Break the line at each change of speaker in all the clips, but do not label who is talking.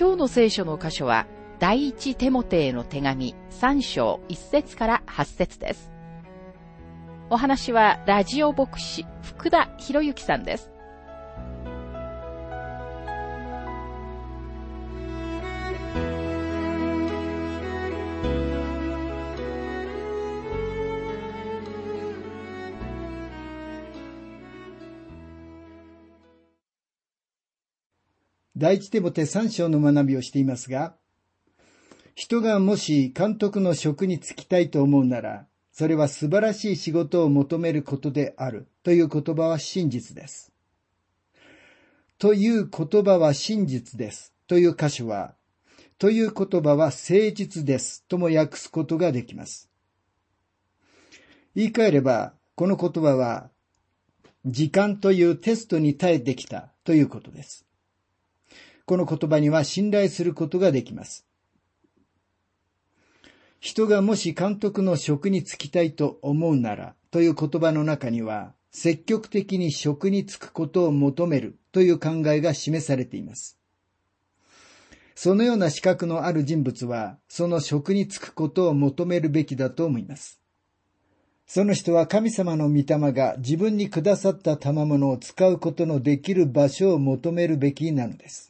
今日の聖書の箇所は、第一テモテへの手紙3章1節から8節です。お話は、ラジオ牧師、福田博之さんです。
第一手モて三章の学びをしていますが、人がもし監督の職に就きたいと思うなら、それは素晴らしい仕事を求めることであるという言葉は真実です。という言葉は真実ですという箇所は、という言葉は誠実ですとも訳すことができます。言い換えれば、この言葉は、時間というテストに耐えてきたということです。この言葉には信頼することができます。人がもし監督の職に就きたいと思うならという言葉の中には、積極的に職に就くことを求めるという考えが示されています。そのような資格のある人物は、その職に就くことを求めるべきだと思います。その人は神様の御霊が自分にくださった賜物を使うことのできる場所を求めるべきなのです。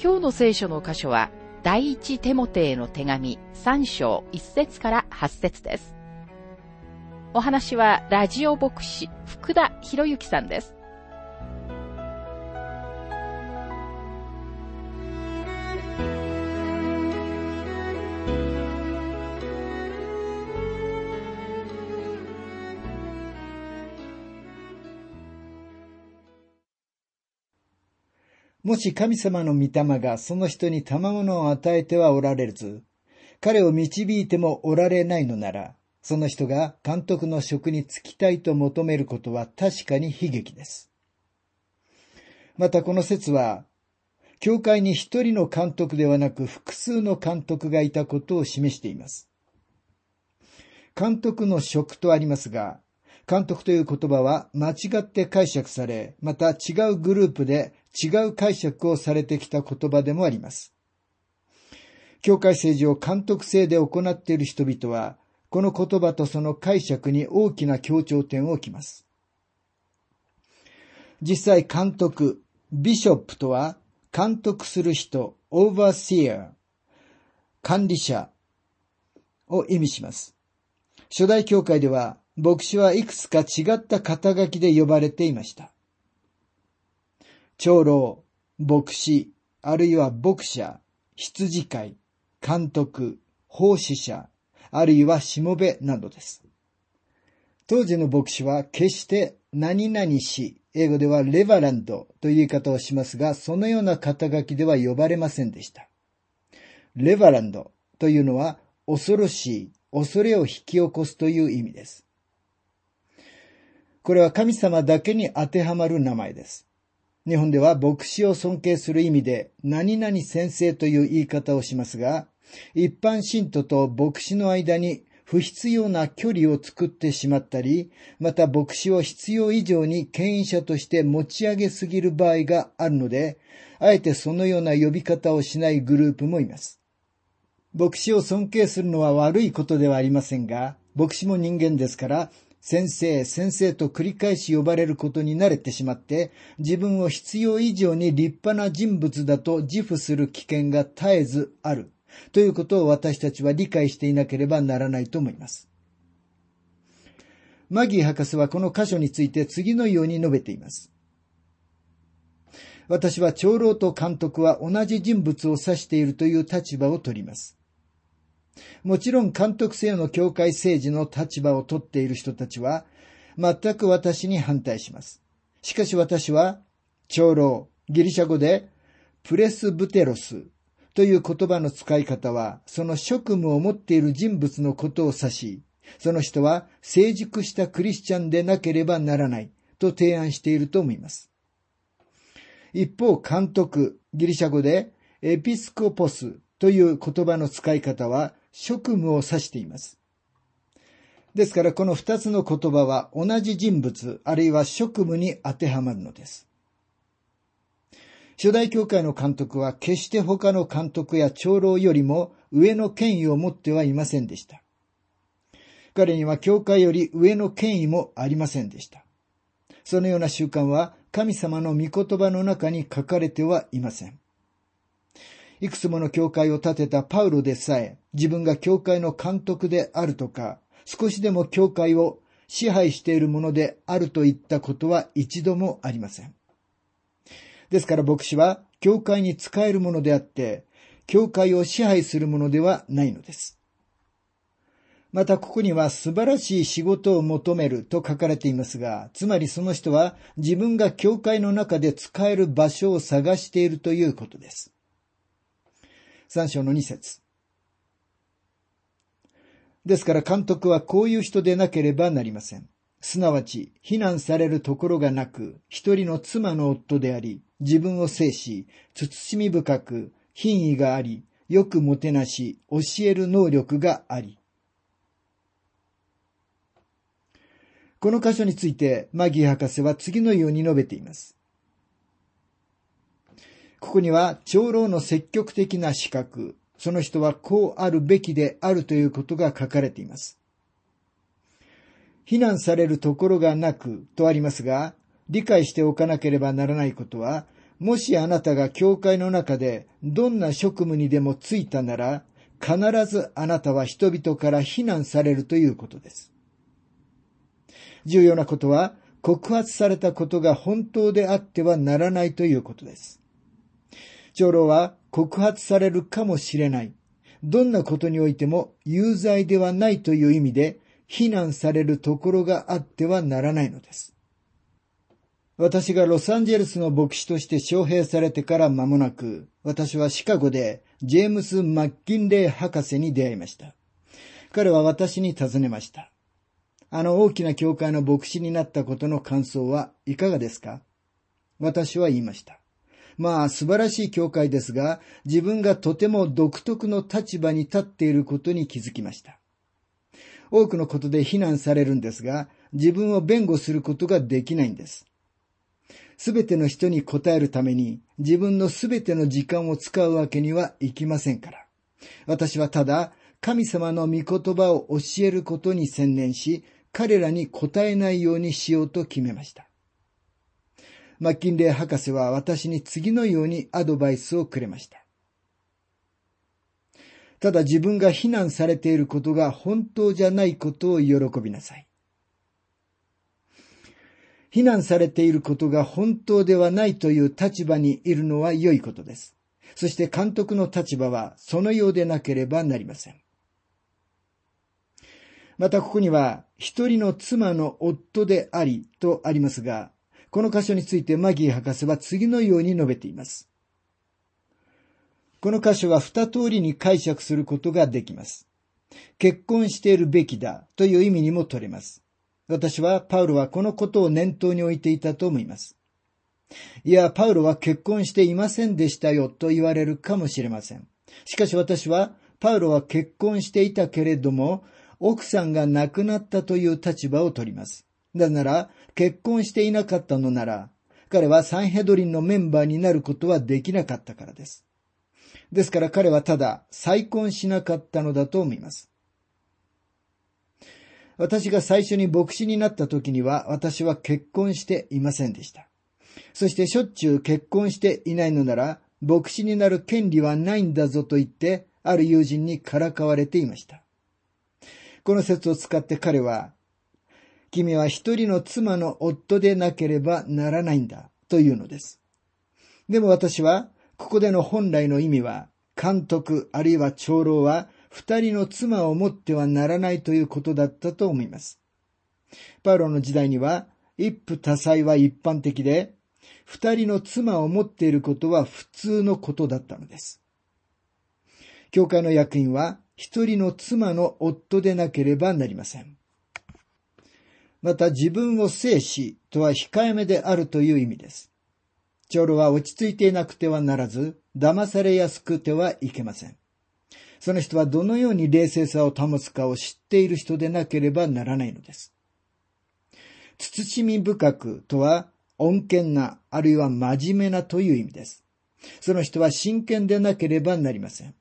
今日の聖書の箇所は、第一テモテへの手紙3章1節から8節です。お話は、ラジオ牧師、福田博之さんです。
もし神様の御霊がその人に賜物を与えてはおられず、彼を導いてもおられないのなら、その人が監督の職に就きたいと求めることは確かに悲劇です。またこの説は、教会に一人の監督ではなく複数の監督がいたことを示しています。監督の職とありますが、監督という言葉は間違って解釈され、また違うグループで違う解釈をされてきた言葉でもあります。教会政治を監督制で行っている人々は、この言葉とその解釈に大きな強調点を置きます。実際監督、ビショップとは、監督する人、オーバーシア、管理者を意味します。初代教会では、牧師はいくつか違った肩書きで呼ばれていました。長老、牧師、あるいは牧者、羊飼い、監督、奉仕者、あるいはしもべなどです。当時の牧師は決して何々し、英語ではレバランドという言い方をしますが、そのような肩書きでは呼ばれませんでした。レバランドというのは恐ろしい、恐れを引き起こすという意味です。これは神様だけに当てはまる名前です。日本では牧師を尊敬する意味で何々先生という言い方をしますが、一般信徒と牧師の間に不必要な距離を作ってしまったり、また牧師を必要以上に権威者として持ち上げすぎる場合があるので、あえてそのような呼び方をしないグループもいます。牧師を尊敬するのは悪いことではありませんが、牧師も人間ですから、先生、先生と繰り返し呼ばれることに慣れてしまって、自分を必要以上に立派な人物だと自負する危険が絶えずある。ということを私たちは理解していなければならないと思います。マギー博士はこの箇所について次のように述べています。私は長老と監督は同じ人物を指しているという立場を取ります。もちろん監督制の教会政治の立場を取っている人たちは、全く私に反対します。しかし私は、長老、ギリシャ語で、プレスブテロスという言葉の使い方は、その職務を持っている人物のことを指し、その人は成熟したクリスチャンでなければならないと提案していると思います。一方、監督、ギリシャ語でエピスコポスという言葉の使い方は職務を指しています。ですからこの二つの言葉は同じ人物あるいは職務に当てはまるのです。初代教会の監督は決して他の監督や長老よりも上の権威を持ってはいませんでした。彼には教会より上の権威もありませんでした。そのような習慣は神様の御言葉の中に書かれてはいません。いくつもの教会を建てたパウロでさえ、自分が教会の監督であるとか、少しでも教会を支配しているものであるといったことは一度もありません。ですから牧師は、教会に使えるものであって、教会を支配するものではないのです。またここには素晴らしい仕事を求めると書かれていますが、つまりその人は自分が教会の中で使える場所を探しているということです。三章の二節。ですから監督はこういう人でなければなりません。すなわち、非難されるところがなく、一人の妻の夫であり、自分を制し、慎み深く、品位があり、よくもてなし、教える能力があり。この箇所について、マギー博士は次のように述べています。ここには、長老の積極的な資格、その人はこうあるべきであるということが書かれています。非難されるところがなくとありますが、理解しておかなければならないことは、もしあなたが教会の中でどんな職務にでもついたなら、必ずあなたは人々から非難されるということです。重要なことは、告発されたことが本当であってはならないということです。長老は告発されるかもしれない。どんなことにおいても有罪ではないという意味で非難されるところがあってはならないのです。私がロサンゼルスの牧師として招聘されてから間もなく、私はシカゴでジェームス・マッキンレー博士に出会いました。彼は私に尋ねました。あの大きな教会の牧師になったことの感想はいかがですか？私は言いました。まあ素晴らしい教会ですが、自分がとても独特の立場に立っていることに気づきました。多くのことで非難されるんですが、自分を弁護することができないんです。すべての人に答えるために自分のすべての時間を使うわけにはいきませんから。私はただ神様の御言葉を教えることに専念し、彼らに答えないようにしようと決めました。マッキンレー博士は私に次のようにアドバイスをくれました。ただ自分が非難されていることが本当じゃないことを喜びなさい。非難されていることが本当ではないという立場にいるのは良いことです。そして監督の立場はそのようでなければなりません。またここには、一人の妻の夫でありとありますが、この箇所についてマギー博士は次のように述べています。この箇所は二通りに解釈することができます。結婚しているべきだという意味にも取れます。私はパウロはこのことを念頭に置いていたと思います。いや、パウロは結婚していませんでしたよと言われるかもしれません。しかし私は、パウロは結婚していたけれども、奥さんが亡くなったという立場を取ります。なぜなら、結婚していなかったのなら、彼はサンヘドリンのメンバーになることはできなかったからです。ですから彼はただ再婚しなかったのだと思います。私が最初に牧師になった時には私は結婚していませんでした。そしてしょっちゅう結婚していないのなら牧師になる権利はないんだぞと言ってある友人にからかわれていました。この説を使って彼は君は一人の妻の夫でなければならないんだというのです。でも私は、ここでの本来の意味は、監督あるいは長老は二人の妻を持ってはならないということだったと思います。パウロの時代には、一夫多妻は一般的で、二人の妻を持っていることは普通のことだったのです。教会の役員は一人の妻の夫でなければなりません。また自分を制しとは控えめであるという意味です。長老は落ち着いていなくてはならず、騙されやすくてはいけません。その人はどのように冷静さを保つかを知っている人でなければならないのです。慎み深くとは、恩恵な、あるいは真面目なという意味です。その人は真剣でなければなりません。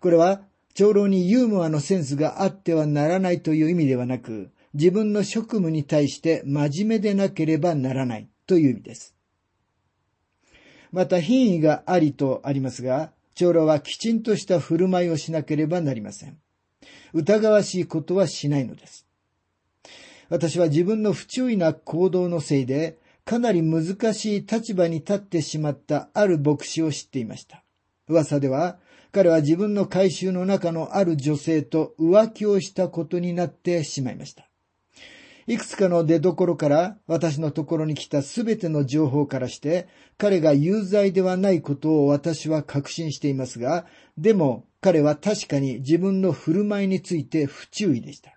これは、長老にユーモアのセンスがあってはならないという意味ではなく、自分の職務に対して真面目でなければならないという意味です。また品位がありとありますが、長老はきちんとした振る舞いをしなければなりません。疑わしいことはしないのです。私は自分の不注意な行動のせいで、かなり難しい立場に立ってしまったある牧師を知っていました。噂では、彼は自分の改宗の中のある女性と浮気をしたことになってしまいました。いくつかの出所から私のところに来たすべての情報からして、彼が有罪ではないことを私は確信していますが、でも彼は確かに自分の振る舞いについて不注意でした。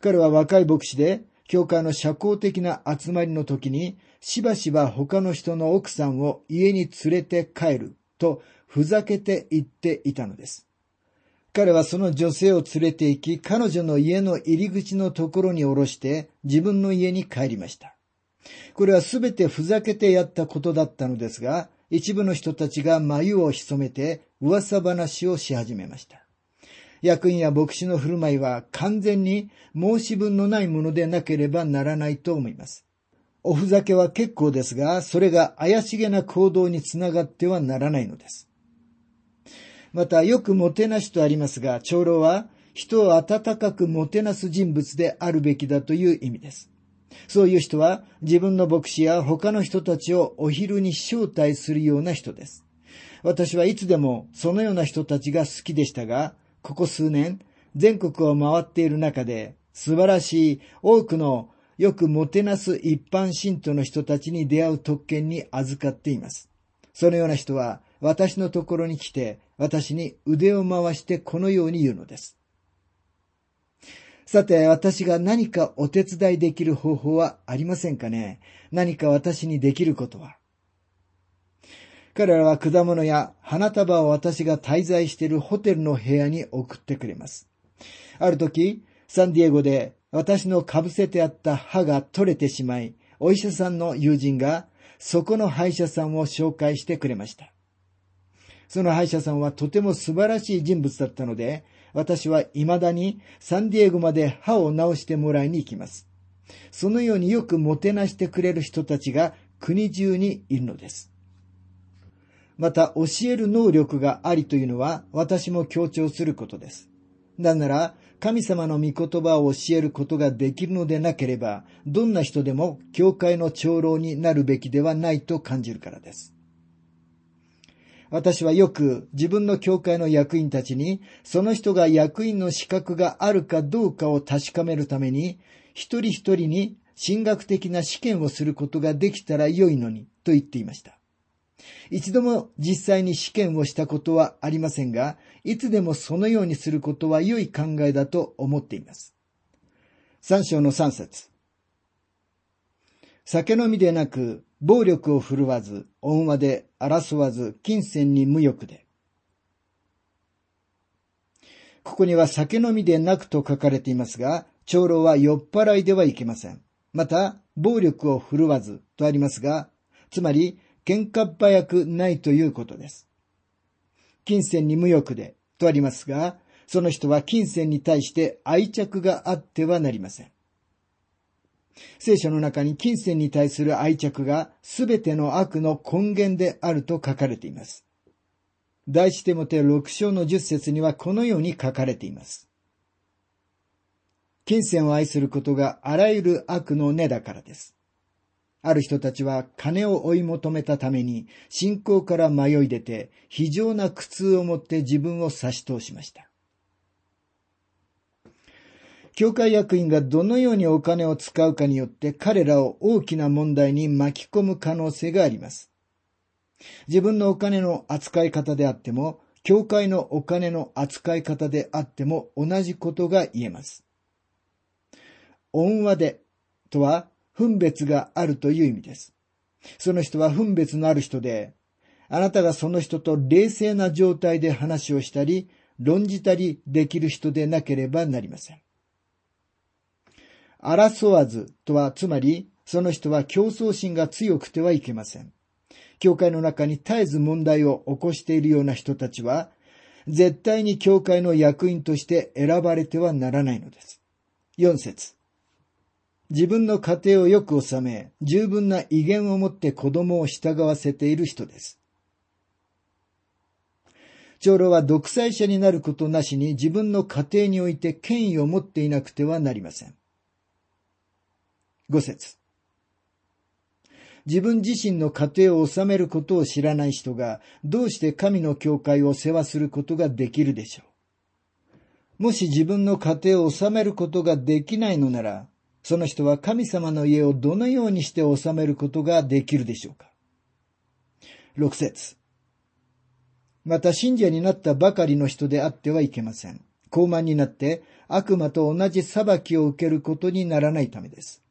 彼は若い牧師で、教会の社交的な集まりの時に、しばしば他の人の奥さんを家に連れて帰るとふざけて言っていたのです。彼はその女性を連れて行き、彼女の家の入り口のところに下ろして自分の家に帰りました。これはすべてふざけてやったことだったのですが、一部の人たちが眉を潜めて噂話をし始めました。役員や牧師の振る舞いは完全に申し分のないものでなければならないと思います。おふざけは結構ですが、それが怪しげな行動につながってはならないのです。また、よくもてなしとありますが、長老は人を温かくもてなす人物であるべきだという意味です。そういう人は自分の牧師や他の人たちをお昼に招待するような人です。私はいつでもそのような人たちが好きでしたが、ここ数年、全国を回っている中で、素晴らしい多くのよくもてなす一般信徒の人たちに出会う特権に預かっています。そのような人は私のところに来て私に腕を回してこのように言うのです。さて、私が何かお手伝いできる方法はありませんかね？何か私にできることは？彼らは果物や花束を私が滞在しているホテルの部屋に送ってくれます。ある時、サンディエゴで私の被せてあった歯が取れてしまい、お医者さんの友人がそこの歯医者さんを紹介してくれました。その歯医者さんはとても素晴らしい人物だったので、私は未だにサンディエゴまで歯を治してもらいに行きます。そのようによくもてなしてくれる人たちが国中にいるのです。また、教える能力がありというのは私も強調することです。なんなら、神様の御言葉を教えることができるのでなければ、どんな人でも教会の長老になるべきではないと感じるからです。私はよく自分の教会の役員たちに、その人が役員の資格があるかどうかを確かめるために、一人一人に進学的な試験をすることができたら良いのに、と言っていました。一度も実際に試験をしたことはありませんが、いつでもそのようにすることは良い考えだと思っています。三章の三節。酒飲みでなく、暴力を振るわず、恩和で争わず、金銭に無欲で。ここには酒飲みでなくと書かれていますが、長老は酔っ払いではいけません。また、暴力を振るわずとありますが、つまり、喧嘩っ早くないということです。金銭に無欲でとありますが、その人は金銭に対して愛着があってはなりません。聖書の中に金銭に対する愛着が全ての悪の根源であると書かれています。第一テモテ6章の10節にはこのように書かれています。金銭を愛することがあらゆる悪の根だからです。ある人たちは金を追い求めたために信仰から迷い出て非常な苦痛を持って自分を差し通しました。教会役員がどのようにお金を使うかによって彼らを大きな問題に巻き込む可能性があります。自分のお金の扱い方であっても、教会のお金の扱い方であっても同じことが言えます。恩和でとは分別があるという意味です。その人は分別のある人で、あなたがその人と冷静な状態で話をしたり、論じたりできる人でなければなりません。争わずとは、つまり、その人は競争心が強くてはいけません。教会の中に絶えず問題を起こしているような人たちは、絶対に教会の役員として選ばれてはならないのです。4節自分の家庭をよく収め、十分な威厳を持って子供を従わせている人です。長老は独裁者になることなしに自分の家庭において権威を持っていなくてはなりません。五節自分自身の家庭を治めることを知らない人が、どうして神の教会を世話することができるでしょう？もし自分の家庭を治めることができないのなら、その人は神様の家をどのようにして治めることができるでしょうか？六節また信者になったばかりの人であってはいけません。高慢になって悪魔と同じ裁きを受けることにならないためです。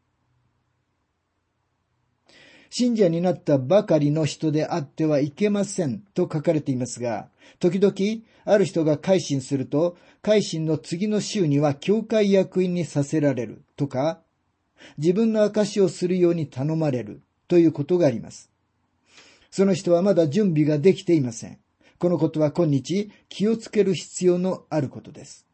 信者になったばかりの人であってはいけませんと書かれていますが、時々ある人が改心すると、改心の次の週には教会役員にさせられるとか、自分の証をするように頼まれるということがあります。その人はまだ準備ができていません。このことは今日気をつける必要のあることです。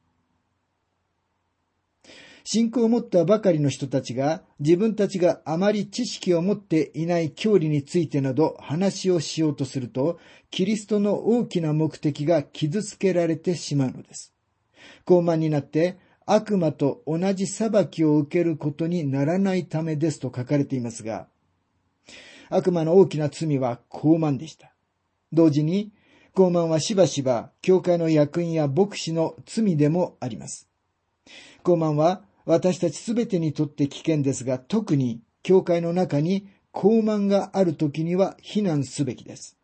信仰を持ったばかりの人たちが自分たちがあまり知識を持っていない教理についてなど話をしようとすると、キリストの大きな目的が傷つけられてしまうのです。高慢になって悪魔と同じ裁きを受けることにならないためですと書かれていますが、悪魔の大きな罪は高慢でした。同時に、高慢はしばしば教会の役員や牧師の罪でもあります。高慢は私たちすべてにとって危険ですが、特に教会の中に高慢がある時には非難すべきです。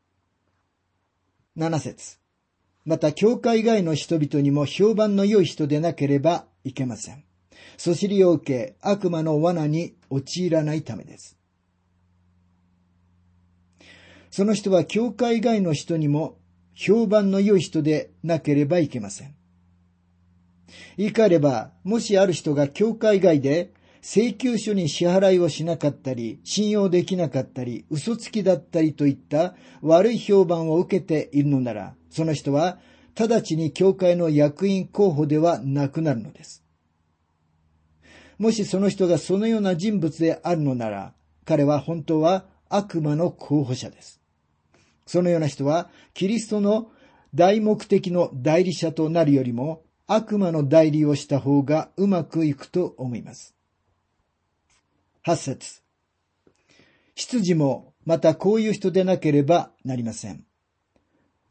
7節また、教会外の人々にも評判の良い人でなければいけません。そしりを受け、悪魔の罠に陥らないためです。その人は教会外の人にも評判の良い人でなければいけません。言い換えれば、もしある人が教会外で請求書に支払いをしなかったり、信用できなかったり、嘘つきだったりといった悪い評判を受けているのなら、その人は直ちに教会の役員候補ではなくなるのです。もしその人がそのような人物であるのなら、彼は本当は悪魔の候補者です。そのような人は、キリストの大目的の代理者となるよりも、悪魔の代理をした方がうまくいくと思います。八節。執事もまたこういう人でなければなりません。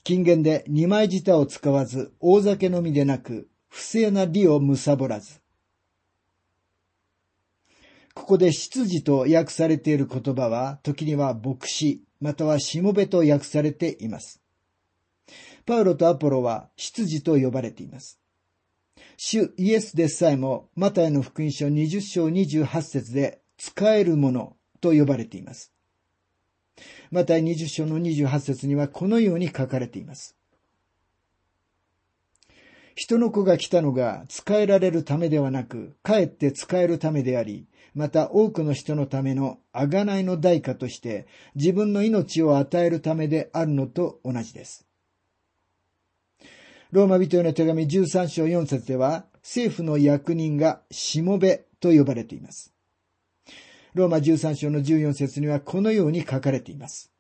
金言で二枚舌を使わず、大酒飲みでなく、不正な利を貪らず。ここで執事と訳されている言葉は、時には牧師、またはしもべと訳されています。パウロとアポロは執事と呼ばれています。主イエスでさえも、マタイの福音書20章28節で、使えるものと呼ばれています。マタイ20章の28節にはこのように書かれています。人の子が来たのが使えられるためではなく、かえって使えるためであり、また多くの人のための贖いの代価として自分の命を与えるためであるのと同じです。ローマ人への手紙13章4節では、政府の役人がしもべと呼ばれています。ローマ13章の14節にはこのように書かれています。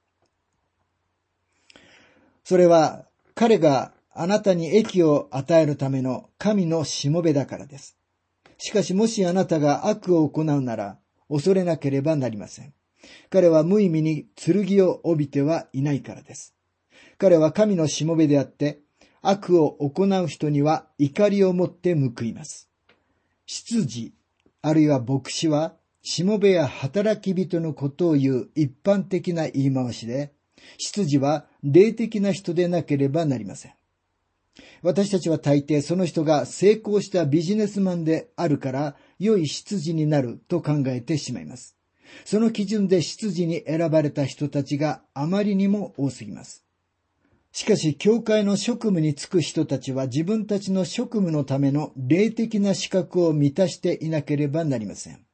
それは彼があなたに益を与えるための神のしもべだからです。しかしもしあなたが悪を行うなら恐れなければなりません。彼は無意味に剣を帯びてはいないからです。彼は神のしもべであって、悪を行う人には怒りを持って報います。執事、あるいは牧師はしもべや働き人のことを言う一般的な言い回しで、執事は霊的な人でなければなりません。私たちは大抵その人が成功したビジネスマンであるから良い執事になると考えてしまいます。その基準で執事に選ばれた人たちがあまりにも多すぎます。しかし、教会の職務に就く人たちは自分たちの職務のための霊的な資格を満たしていなければなりません。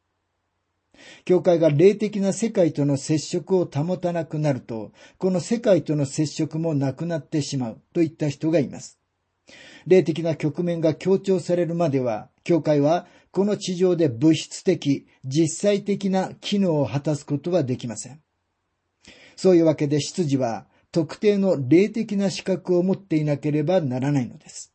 教会が霊的な世界との接触を保たなくなると、この世界との接触もなくなってしまうといった人がいます。霊的な局面が強調されるまでは、教会はこの地上で物質的、実際的な機能を果たすことはできません。そういうわけで執事は特定の霊的な資格を持っていなければならないのです。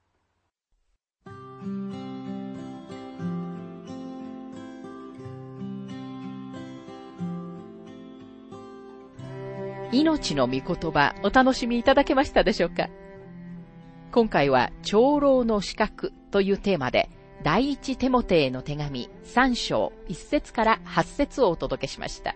命の御言葉お楽しみいただけましたでしょうか？今回は長老の資格というテーマで第一テモテへの手紙3章1節から8節をお届けしました。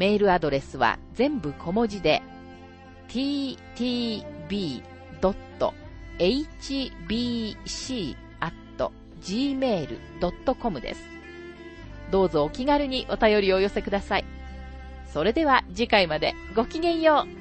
メールアドレスは全部小文字で ttb.hbc.gmail.com です。どうぞお気軽にお便りをお寄せください。それでは次回までごきげんよう。